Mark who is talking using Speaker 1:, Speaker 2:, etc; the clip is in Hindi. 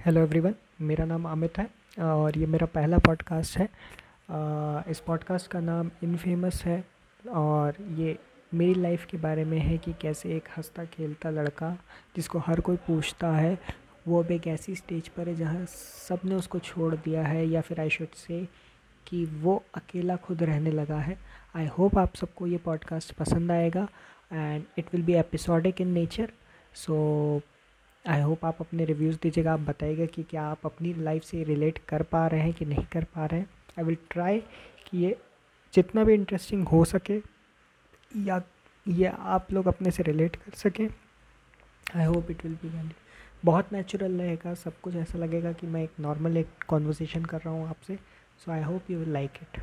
Speaker 1: हेलो एवरीवन मेरा नाम अमित है और ये मेरा पहला पॉडकास्ट है। इस पॉडकास्ट का नाम इनफेमस है और ये मेरी लाइफ के बारे में है कि कैसे एक हंसता खेलता लड़का जिसको हर कोई पूछता है, वो अब एक ऐसी स्टेज पर है जहाँ सबने उसको छोड़ दिया है या फिर आई शुड से कि वो अकेला खुद रहने लगा है। आई होप आप सबको ये पॉडकास्ट पसंद आएगा and it will be episodic in nature so I hope आप अपने रिव्यूज़ दीजिएगा। आप बताइएगा कि क्या आप अपनी लाइफ से रिलेट कर पा रहे हैं कि नहीं कर पा रहे हैं। आई विल ट्राई कि ये जितना भी इंटरेस्टिंग हो सके, या ये आप लोग अपने से रिलेट कर सकें। I hope it will be valley बहुत नेचुरल रहेगा। सब कुछ ऐसा लगेगा कि मैं एक नॉर्मल एक कॉन्वर्सेशन कर रहा हूँ आपसे। So I hope you will like it